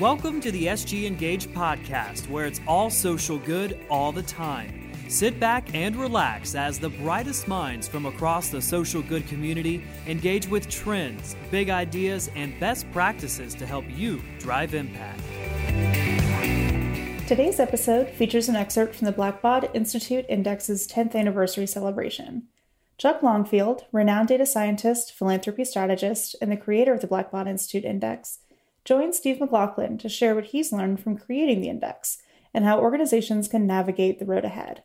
Welcome to the sgENGAGE podcast, where it's all social good all the time. Sit back and relax as the brightest minds from across the social good community engage with trends, big ideas, and best practices to help you drive impact. Today's episode features an excerpt from the Blackbaud Institute Index's 10th anniversary celebration. Chuck Longfield, renowned data scientist, philanthropy strategist, and the creator of the Blackbaud Institute Index, joined Steve MacLaughlin to share what he's learned from creating the index and how organizations can navigate the road ahead.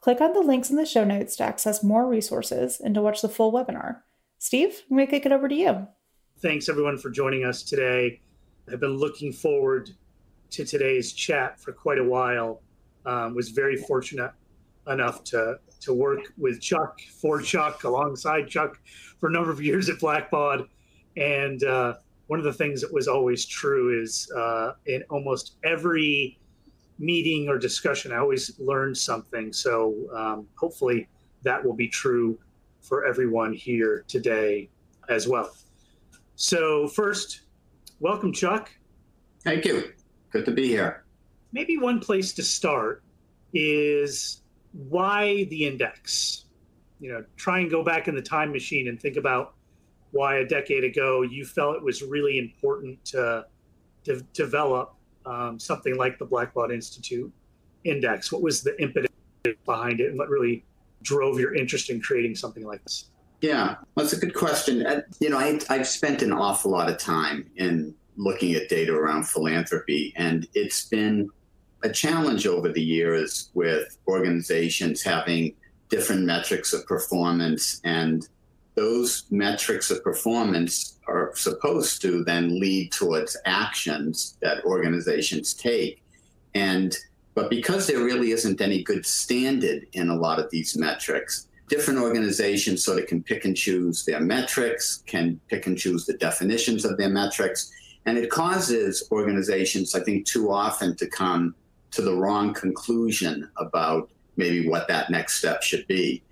Click on the links in the show notes to access more resources and to watch the full webinar. Steve, I'm going to kick it over to you. Thanks, everyone, for joining us today. I've been looking forward to today's chat for quite a while. Um, was very fortunate enough to to work with Chuck, for Chuck, alongside Chuck for a number of years at Blackbaud. And uh, one of the things that was always true is uh, in almost every meeting or discussion, I always learn something. So um, hopefully that will be true for everyone here today as well. So, first, welcome, Chuck. Thank you. Good to be here. Maybe one place to start is why the index? You know, try and go back in the time machine and think about why a decade ago you felt it was really important to, develop um, something like the Blackbaud Institute Index? What was the impetus behind it, and what really drove your interest in creating something like this? Yeah, that's a good question. You know, I, I've spent an awful lot of time in looking at data around philanthropy, and it's been a challenge over the years with organizations having different metrics of performance and those metrics of performance are supposed to then lead towards actions that organizations take. And but because there really isn't any good standard in a lot of these metrics, different organizations sort of can pick and choose their metrics, can pick and choose the definitions of their metrics. And it causes organizations, I think, too often to come to the wrong conclusion about maybe what that next step should be.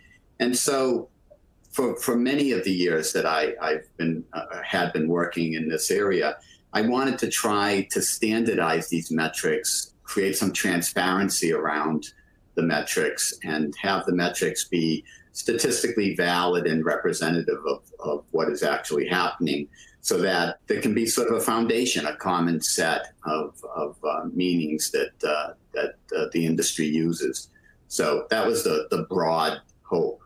And so for, for many of the years that I, I've been uh, had been working in this area, I wanted to try to standardize these metrics, create some transparency around the metrics, and have the metrics be statistically valid and representative of, of what is actually happening so that there can be sort of a foundation, a common set of, of uh, meanings that, uh, that uh, the industry uses. So that was the, the broad hope.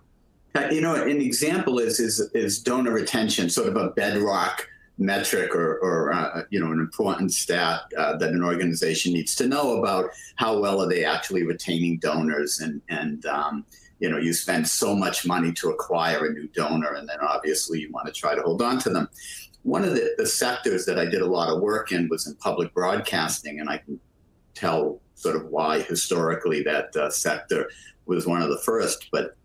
Uh, you know, an example is is, is donor retention, sort of a bedrock metric or, or uh, you know an important stat uh, that an organization needs to know about how well are they actually retaining donors and and um, you know you spend so much money to acquire a new donor and then obviously you want to try to hold on to them. One of the, the sectors that i did a lot of work in was in public broadcasting and i can tell sort of why historically that uh, sector was one of the first but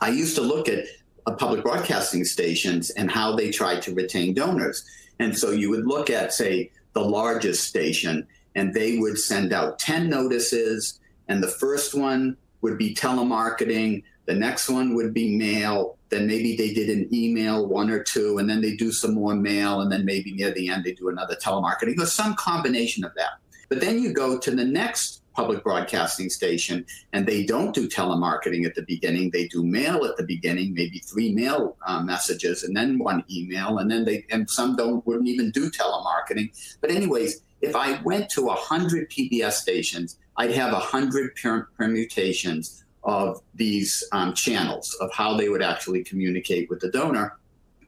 I used to look at uh, public broadcasting stations and how they tried to retain donors. And so you would look at, say, the largest station, and they would send out 10 notices, and the first one would be telemarketing, the next one would be mail, then maybe they did an email, one or two, and then they do some more mail, and then maybe near the end they do another telemarketing, or some combination of that. But then you go to the next public broadcasting station and they don't do telemarketing at the beginning. They do mail at the beginning maybe three mail uh, messages and then one email and then they and some don't wouldn't even do telemarketing. But anyways if i went to 100 pbs stations i'd have 100 permutations of these um, channels of how they would actually communicate with the donor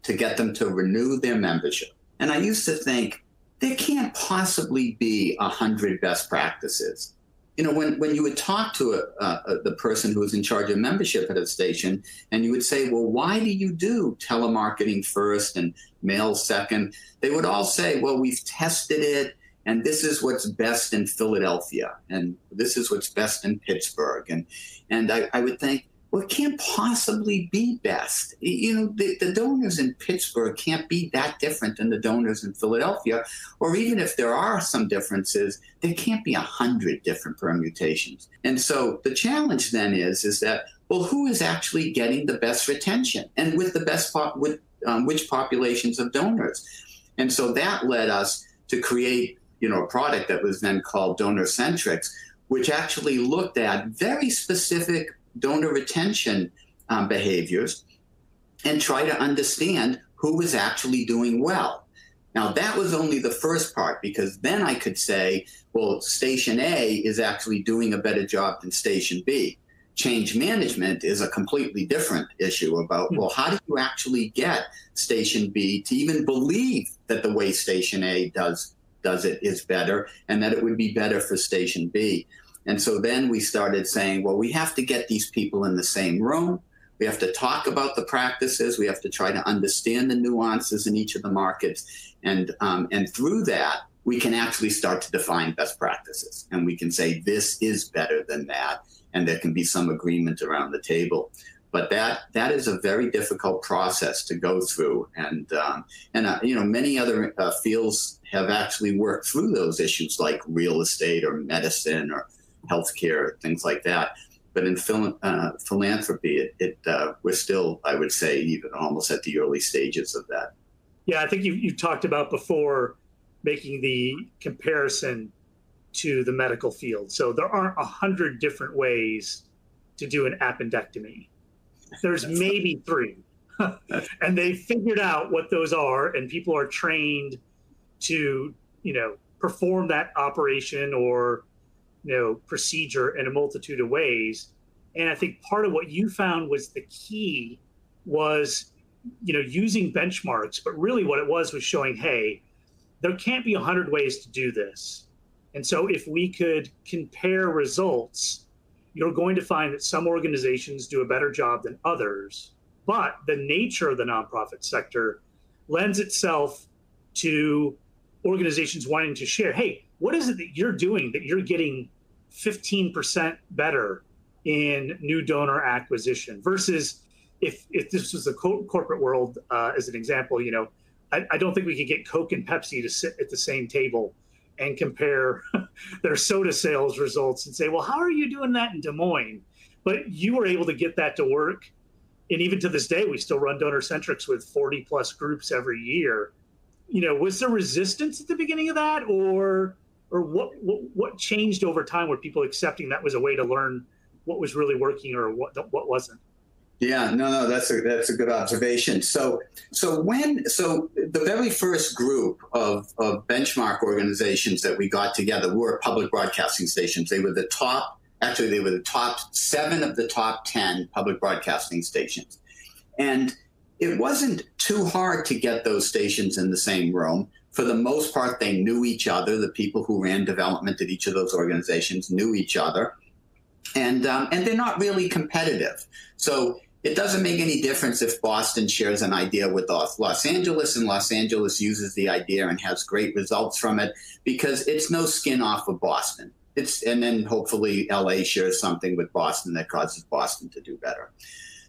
to get them to renew their membership. And i used to think there can't possibly be 100 best practices you know, when, when you would talk to a, the person who was in charge of membership at a station, and you would say, well, why do you do telemarketing first and mail second? They would all say, well, we've tested it, and this is what's best in Philadelphia, and this is what's best in Pittsburgh. And, and I, I would think, well, it can't possibly be best. You know, the, the, donors in Pittsburgh can't be that different than the donors in Philadelphia. Or even if there are some differences, there can't be a hundred different permutations. And so the challenge then is, is that, well, who is actually getting the best retention and with the best, pop, with um, which populations of donors? And so that led us to create you know, a product that was then called Donor Centrics, which actually looked at very specific donor retention um, behaviors and try to understand who was actually doing well. Now, that was only the first part because then I could say, well, station A is actually doing a better job than station B. Change management is a completely different issue about, hmm. well, how do you actually get station B to even believe that the way station A does does it is better and that it would be better for station B. And so then we started saying, well, we have to get these people in the same room. We have to talk about the practices. We have to try to understand the nuances in each of the markets. And, um, and through that, we can actually start to define best practices. And we can say, this is better than that. And there can be some agreement around the table. But that that is a very difficult process to go through, and um, and uh, you know many other uh, fields have actually worked through those issues like real estate or medicine or healthcare things like that. But in phil- uh, philanthropy, it, it uh, we're still, I would say, even almost at the early stages of that. Yeah, I think you you talked about before making the comparison to the medical field. So there aren't a hundred different ways to do an appendectomy. There's maybe three. and they figured out what those are, and people are trained to, you know, perform that operation or you know procedure in a multitude of ways. And i think part of what you found was the key was you know using benchmarks but really what it was was showing hey there can't be 100 ways to do this. And so if we could compare results you're going to find that some organizations do a better job than others. But the nature of the nonprofit sector lends itself to organizations wanting to share hey what is it that you're doing that you're getting 15% better in new donor acquisition versus if if this was the co- corporate world uh, as an example you know I, I, don't think we could get coke and pepsi to sit at the same table and compare their soda sales results and say well how are you doing that in des moines? But you were able to get that to work. And even to this day we still run donor centrics with 40 plus groups every year. You know was there resistance at the beginning of that or or what, what what changed over time were people accepting that was a way to learn what was really working or what what wasn't? Yeah no no that's a that's a good observation. So so when so the very first group of, of benchmark organizations that we got together were public broadcasting stations. They were the top actually they were the top seven of the top 10 public broadcasting stations. And it wasn't too hard to get those stations in the same room for the most part, they knew each other. The people who ran development at each of those organizations knew each other, and um, and they're not really competitive. So it doesn't make any difference if Boston shares an idea with Los Angeles and Los Angeles uses the idea and has great results from it because it's no skin off of Boston. It's and then hopefully LA shares something with Boston that causes Boston to do better.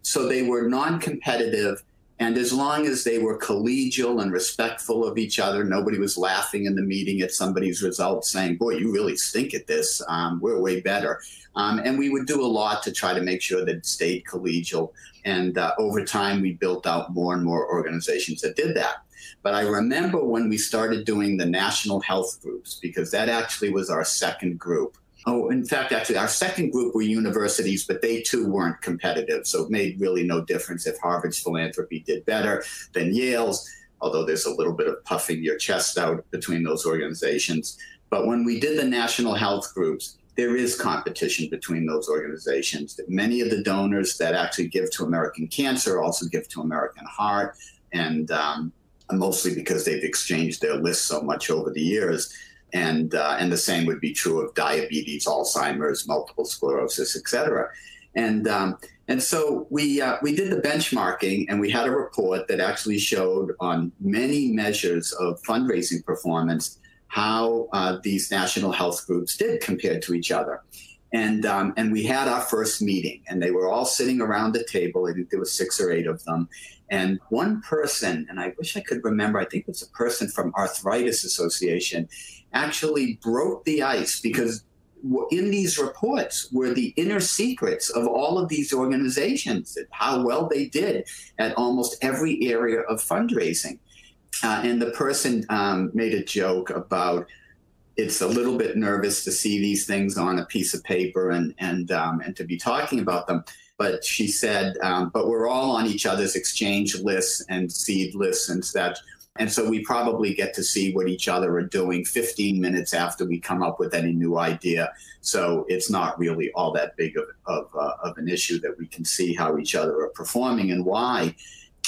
So they were non-competitive and as long as they were collegial and respectful of each other, nobody was laughing in the meeting at somebody's results saying, Boy, you really stink at this. Um, we're way better. Um, and we would do a lot to try to make sure that it stayed collegial. And uh, over time, we built out more and more organizations that did that. But I remember when we started doing the national health groups, because that actually was our second group. Oh, in fact, actually, our second group were universities, but they too weren't competitive. So it made really no difference if Harvard's philanthropy did better than Yale's, although there's a little bit of puffing your chest out between those organizations. But when we did the national health groups, there is competition between those organizations. Many of the donors that actually give to American Cancer also give to American Heart, and um, mostly because they've exchanged their lists so much over the years and uh, and the same would be true of diabetes, Alzheimer's, multiple sclerosis, et cetera. And um, and so we uh, we did the benchmarking, and we had a report that actually showed on many measures of fundraising performance how uh, these national health groups did compared to each other. And um, and we had our first meeting, and they were all sitting around the table. I think there was six or eight of them, and one person, and I wish I could remember. I think it was a person from Arthritis Association actually broke the ice because in these reports were the inner secrets of all of these organizations, and how well they did at almost every area of fundraising. Uh, and the person um, made a joke about it's a little bit nervous to see these things on a piece of paper and and um, and to be talking about them. But she said, um, but we're all on each other's exchange lists and seed lists and such. And so we probably get to see what each other are doing 15 minutes after we come up with any new idea. So it's not really all that big of, of, uh, of an issue that we can see how each other are performing and why.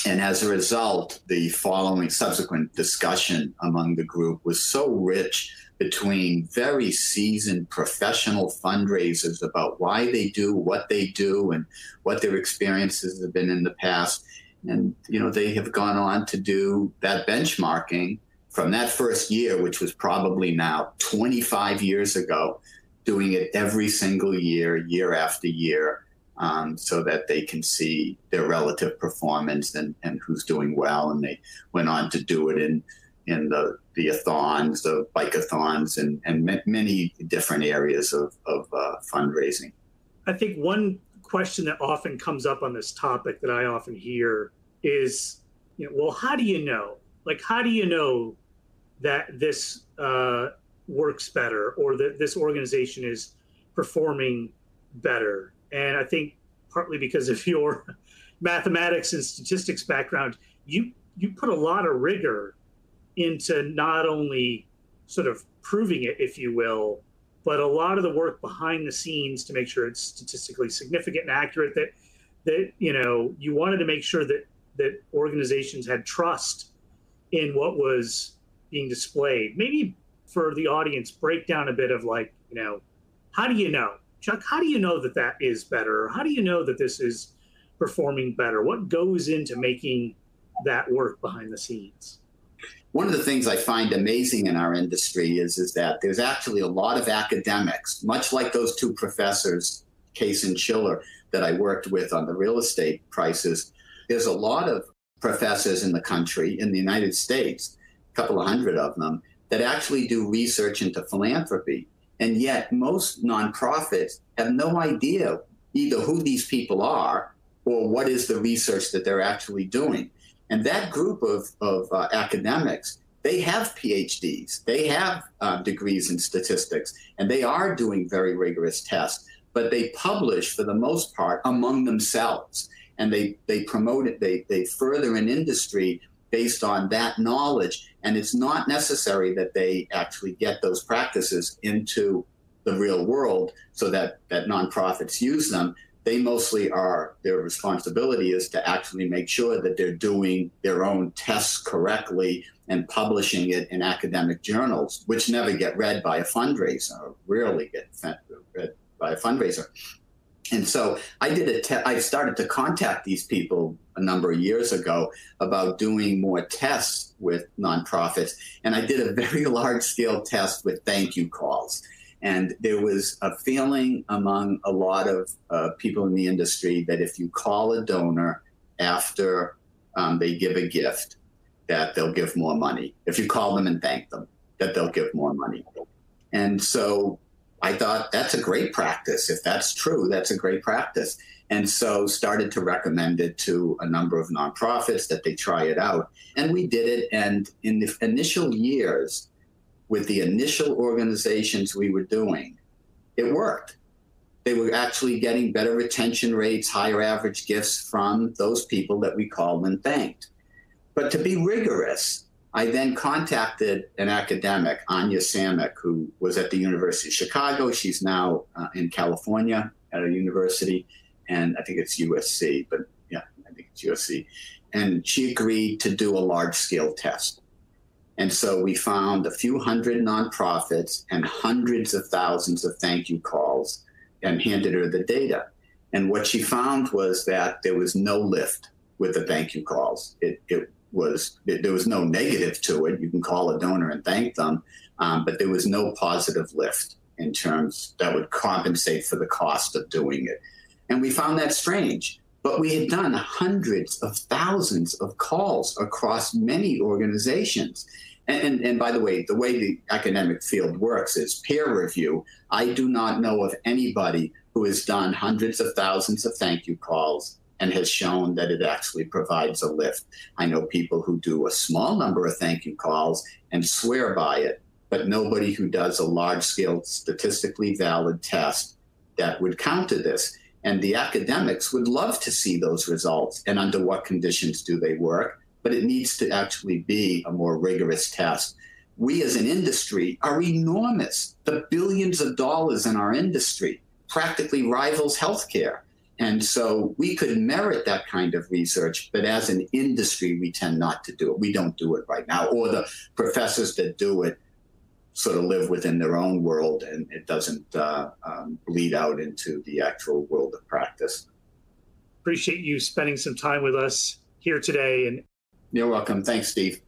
And as a result, the following subsequent discussion among the group was so rich between very seasoned professional fundraisers about why they do what they do and what their experiences have been in the past. And, you know, they have gone on to do that benchmarking from that first year, which was probably now 25 years ago, doing it every single year, year after year, um, so that they can see their relative performance and, and who's doing well. And they went on to do it in in the the athons, the bikeathons, and and many different areas of of uh, fundraising. I think one question that often comes up on this topic that I often hear is, you know, well, how do you know? Like, how do you know that this uh, works better or that this organization is performing better? And I think partly because of your mathematics and statistics background, you you put a lot of rigor into not only sort of proving it, if you will, but a lot of the work behind the scenes to make sure it's statistically significant and accurate. That that you know you wanted to make sure that that organizations had trust in what was being displayed. Maybe for the audience, break down a bit of like you know how do you know, Chuck? How do you know that that is better? How do you know that this is performing better? What goes into making that work behind the scenes? One of the things I find amazing in our industry is, is that there's actually a lot of academics, much like those two professors, Case and Shiller, that I worked with on the real estate prices. There's a lot of professors in the country, in the United States, a couple of hundred of them, that actually do research into philanthropy. And yet, most nonprofits have no idea either who these people are or what is the research that they're actually doing. And that group of, of uh, academics, they have PhDs, they have uh, degrees in statistics, and they are doing very rigorous tests, but they publish for the most part among themselves. And they, they promote it, they, they further an industry based on that knowledge. And it's not necessary that they actually get those practices into the real world so that, that nonprofits use them they mostly are their responsibility is to actually make sure that they're doing their own tests correctly and publishing it in academic journals, which never get read by a fundraiser, rarely get read by a fundraiser. And so I did a te- I started to contact these people a number of years ago about doing more tests with nonprofits. And I did a very large scale test with thank you calls. And there was a feeling among a lot of uh, people in the industry that if you call a donor after um, they give a gift, that they'll give more money. If you call them and thank them, that they'll give more money. And so I thought that's a great practice. If that's true, that's a great practice. And so started to recommend it to a number of nonprofits that they try it out. And we did it. And in the initial years, with the initial organizations we were doing, it worked. They were actually getting better retention rates, higher average gifts from those people that we called and thanked. But to be rigorous, I then contacted an academic, Anya Samek, who was at the University of Chicago. She's now uh, in California at a university, and I think it's USC, but yeah, I think it's USC. And she agreed to do a large scale test. And so we found a few hundred nonprofits and hundreds of thousands of thank you calls and handed her the data. And what she found was that there was no lift with the thank you calls. It, it was it, there was no negative to it. You can call a donor and thank them, um, but there was no positive lift in terms that would compensate for the cost of doing it. And we found that strange. But we had done hundreds of thousands of calls across many organizations. And, and, and, by the way, the way the academic field works is peer review. I do not know of anybody who has done hundreds of thousands of thank you calls and has shown that it actually provides a lift. I know people who do a small number of thank you calls and swear by it, but nobody who does a large scale statistically valid test that would counter this. And the academics would love to see those results and under what conditions do they work, but it needs to actually be a more rigorous test. We as an industry are enormous. The billions of dollars in our industry practically rivals healthcare. And so we could merit that kind of research, but as an industry, we tend not to do it. We don't do it right now. Or the professors that do it sort of live within their own world and it doesn't uh, um, bleed out into the actual world of practice. Appreciate you spending some time with us here today. And you're welcome. Thanks, Steve.